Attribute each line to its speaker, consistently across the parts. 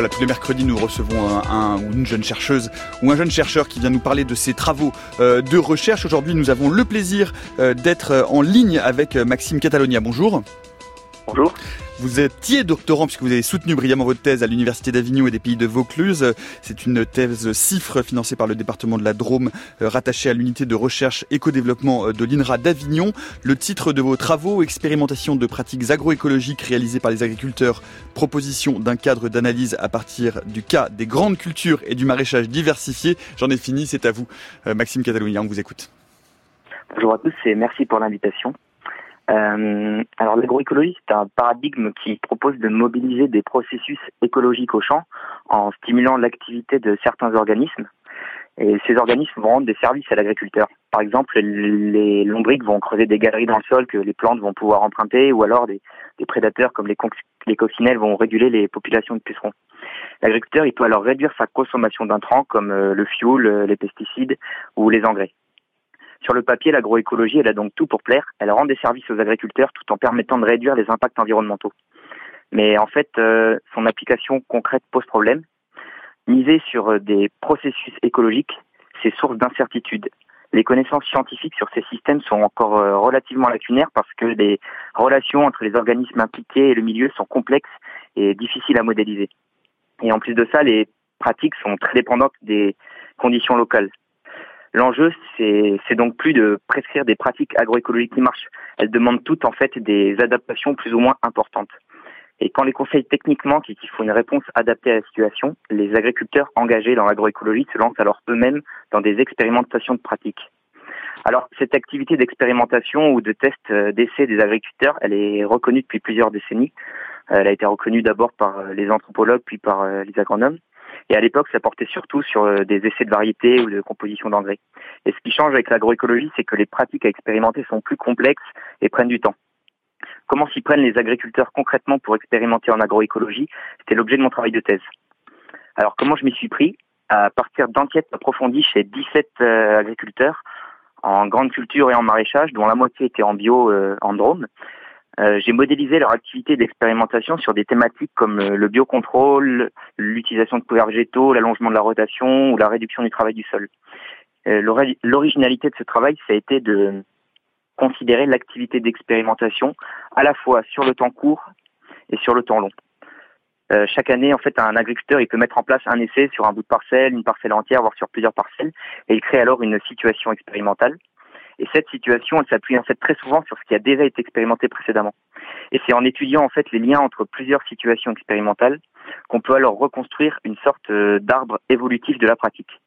Speaker 1: Voilà, tous les mercredis, nous recevons un, ou une jeune chercheuse ou un jeune chercheur qui vient nous parler de ses travaux euh, de recherche. Aujourd'hui, nous avons le plaisir euh, d'être en ligne avec Maxime Catalonia. Bonjour.
Speaker 2: Bonjour.
Speaker 1: Vous étiez doctorant puisque vous avez soutenu brillamment votre thèse à l'Université d'Avignon et des Pays de Vaucluse. C'est une thèse CIFRE financée par le département de la Drôme, euh, rattachée à l'unité de recherche éco-développement euh, de l'INRA d'Avignon. Le titre de vos travaux, Expérimentation de pratiques agroécologiques réalisées par les agriculteurs, proposition d'un cadre d'analyse à partir du cas des grandes cultures et du maraîchage diversifié. J'en ai fini, c'est à vous. Euh, Maxime Catalogna, on vous écoute.
Speaker 2: Bonjour à tous et merci pour l'invitation. Euh, alors l'agroécologie, c'est un paradigme qui propose de mobiliser des processus écologiques au champ en stimulant l'activité de certains organismes. Et ces organismes vont rendre des services à l'agriculteur. Par exemple, les lombriques vont creuser des galeries dans le sol que les plantes vont pouvoir emprunter, ou alors des, prédateurs comme les, les coccinelles vont réguler les populations de pucerons. L'agriculteur, il peut alors réduire sa consommation d'intrants comme euh, le fioul, euh, les pesticides ou les engrais. Sur le papier, l'agroécologie, elle a donc tout pour plaire. Elle rend des services aux agriculteurs tout en permettant de réduire les impacts environnementaux. Mais en fait, euh, son application concrète pose problème. Miser sur euh, des processus écologiques, c'est source d'incertitude. Les connaissances scientifiques sur ces systèmes sont encore euh, relativement lacunaires parce que les relations entre les organismes impliqués et le milieu sont complexes et difficiles à modéliser. Et en plus de ça, les pratiques sont très dépendantes des conditions locales. L'enjeu, c'est donc plus de prescrire des pratiques agroécologiques qui marchent. Elles demandent toutes en fait des adaptations plus ou moins importantes. Et quand les conseils techniques manquent et qu'il une réponse adaptée à la situation, les agriculteurs engagés dans l'agroécologie se lancent alors eux-mêmes dans des expérimentations de pratiques. Alors, cette activité d'expérimentation ou de test euh, d'essai des agriculteurs, elle est reconnue depuis plusieurs décennies. Elle a été reconnue d'abord par euh, les anthropologues, puis par euh, les agronomes. Et à l'époque, ça portait surtout sur euh, des essais de variété ou de composition d'engrais. Et ce qui change avec l'agroécologie, c'est que les pratiques à expérimenter sont plus complexes et prennent du temps. Comment s'y prennent les agriculteurs concrètement pour expérimenter en agroécologie? C'était l'objet de mon travail de thèse. Alors comment je m'y suis pris? À partir d'enquêtes approfondies chez 17 euh, agriculteurs en grande culture et en maraîchage, dont la moitié était en bio euh, en Drôme. Euh, j'ai modélisé leur activité d'expérimentation sur des thématiques comme euh, le biocontrôle, l'utilisation de couverts végétaux, l'allongement de la rotation ou la réduction du travail du sol. Euh, l'originalité de ce travail, ça a été de considérer l'activité d'expérimentation à la fois sur le temps court et sur le temps long. chaque année, en fait, un agriculteur il peut mettre en place un essai sur un bout de parcelle, une parcelle entière, voire sur plusieurs parcelles, et il crée alors une situation expérimentale. Et cette situation, elle s'appuie en fait très souvent sur ce qui a déjà été expérimenté précédemment. Et c'est en étudiant en fait les liens entre plusieurs situations expérimentales qu'on peut alors reconstruire une sorte euh, d'arbre évolutif de la pratique.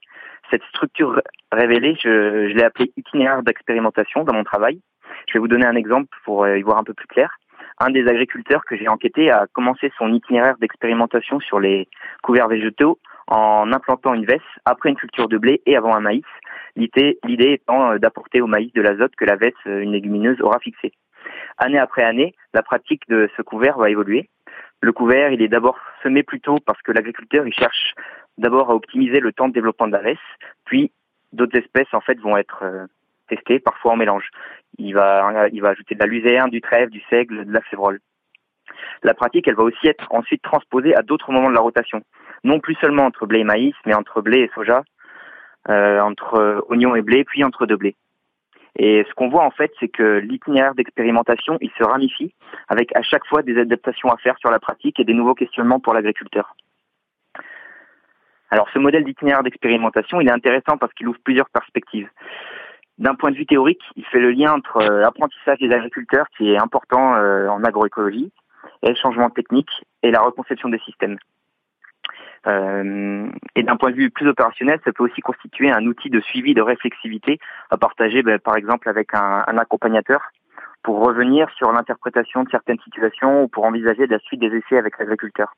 Speaker 2: Cette structure révélée, je, je l'ai appelée itinéraire d'expérimentation dans mon travail. Je vais vous donner un exemple pour euh, y voir un peu plus clair. Un des agriculteurs que j'ai enquêté a commencé son itinéraire d'expérimentation sur les couverts végétaux en implantant une veste après une culture de blé et avant un maïs, l'idée étant euh, d'apporter au maïs de l'azote que la veste, euh, une légumineuse, aura fixé. Année après année, la pratique de ce couvert va évoluer. Le couvert, il est d'abord semé plus tôt parce que l'agriculteur, il cherche d'abord à optimiser le temps de développement de la veste, puis d'autres espèces en fait vont être euh, testées, parfois en mélange. Il va, il va ajouter de la luzerne, du trèfle, du seigle, de la févrole. La pratique, elle va aussi être ensuite transposée à d'autres moments de la rotation non plus seulement entre blé et maïs, mais entre blé et soja, entre oignon et blé, puis entre deux blés. Et ce qu'on voit en fait, c'est que l'itinéraire d'expérimentation, il se ramifie avec à chaque fois des adaptations à faire sur la pratique et des nouveaux questionnements pour l'agriculteur. Alors ce modèle d'itinéraire d'expérimentation, il est intéressant parce qu'il ouvre plusieurs perspectives. D'un point de vue théorique, il fait le lien entre l'apprentissage euh, des agriculteurs, qui est important euh, en agroécologie, et le changement technique et la reconception des systèmes. Euh, et d'un point de vue plus opérationnel, ça peut aussi constituer un outil de suivi de réflexivité à partager, ben, par exemple, avec un, accompagnateur pour revenir sur l'interprétation de certaines situations ou pour envisager la suite des essais avec l'agriculteur.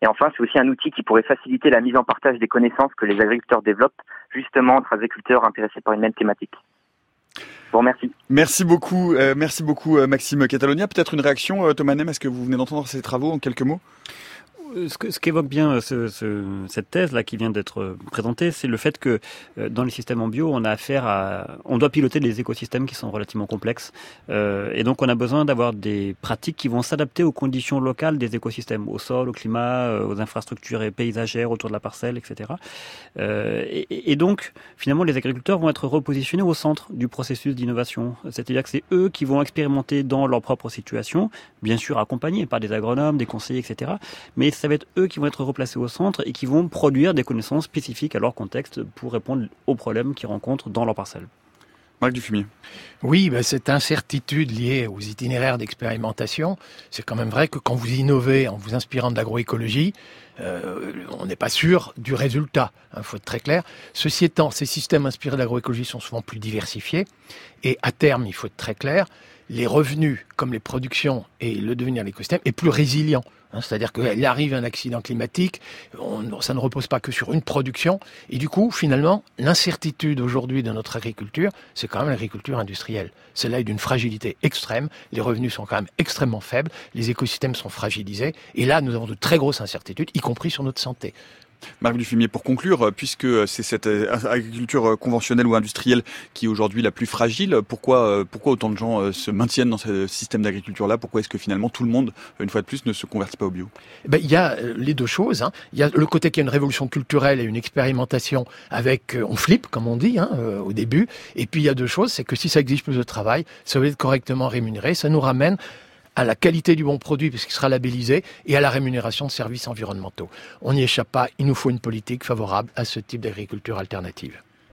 Speaker 2: Et enfin, c'est aussi un outil qui pourrait faciliter la mise en partage des connaissances que les agriculteurs développent, justement entre agriculteurs intéressés par une même thématique. Vous remercie.
Speaker 1: Merci beaucoup, euh, merci beaucoup euh, Maxime Catalonia. Peut-être une réaction, Thomas Nem, est-ce que vous venez d'entendre ces travaux en quelques mots?
Speaker 3: Ce, ce qu'évoque bien ce, ce, cette thèse-là qui vient d'être présentée, c'est le fait que dans les systèmes en bio, on a affaire à... On doit piloter des écosystèmes qui sont relativement complexes. et donc, on a besoin d'avoir des pratiques qui vont s'adapter aux conditions locales des écosystèmes, au sol, au climat, aux infrastructures paysagères autour de la parcelle, etc. Et, et donc, finalement, les agriculteurs vont être repositionnés au centre du processus d'innovation. C'est-à-dire que c'est eux qui vont expérimenter dans leur propre situation, bien sûr accompagnés par des agronomes, des conseillers, etc. Mais ça va être eux qui vont être replacés au centre et qui vont produire des connaissances spécifiques à leur contexte pour répondre aux problèmes qu'ils rencontrent dans leur parcelle.
Speaker 1: Marc Dufumier.
Speaker 4: Oui, ben cette incertitude liée aux itinéraires d'expérimentation, c'est quand même vrai que quand vous innovez en vous inspirant de l'agroécologie, euh, on n'est pas sûr du résultat. Il hein, faut être très clair. Ceci étant, ces systèmes inspirés de l'agroécologie sont souvent plus diversifiés. Et à terme, il faut être très clair, les revenus, comme les productions et le devenir de l'écosystème, est plus résilient. Hein, c'est-à-dire qu'il arrive un accident climatique, ça ne repose pas que sur une production. Et du coup, finalement, l'incertitude aujourd'hui de notre agriculture, c'est quand même l'agriculture industrielle. Celle-là est d'une fragilité extrême. Les revenus sont quand même extrêmement faibles. Les écosystèmes sont fragilisés. Et là, nous avons de très grosses incertitudes, y compris sur notre santé.
Speaker 1: Marc Dufumier, pour conclure, euh, puisque euh, c'est cette euh, agriculture conventionnelle ou industrielle qui est aujourd'hui la plus fragile, pourquoi, pourquoi autant de gens se maintiennent dans ce système d'agriculture-là? Pourquoi est-ce que finalement tout le monde, une fois de plus, ne se convertit pas au bio?
Speaker 4: Eh ben, Il y a les deux choses. Hein. Il y a le côté qu'il y a une révolution culturelle et une expérimentation avec, on flippe, comme on dit hein, au début. Et puis il y a deux choses, c'est que si ça exige plus de travail, ça va être correctement rémunéré, ça nous ramène à la qualité du bon produit puisqu'il sera labellisé et à la rémunération de services environnementaux. On n'y échappe pas, il nous faut une politique favorable à ce type d'agriculture alternative.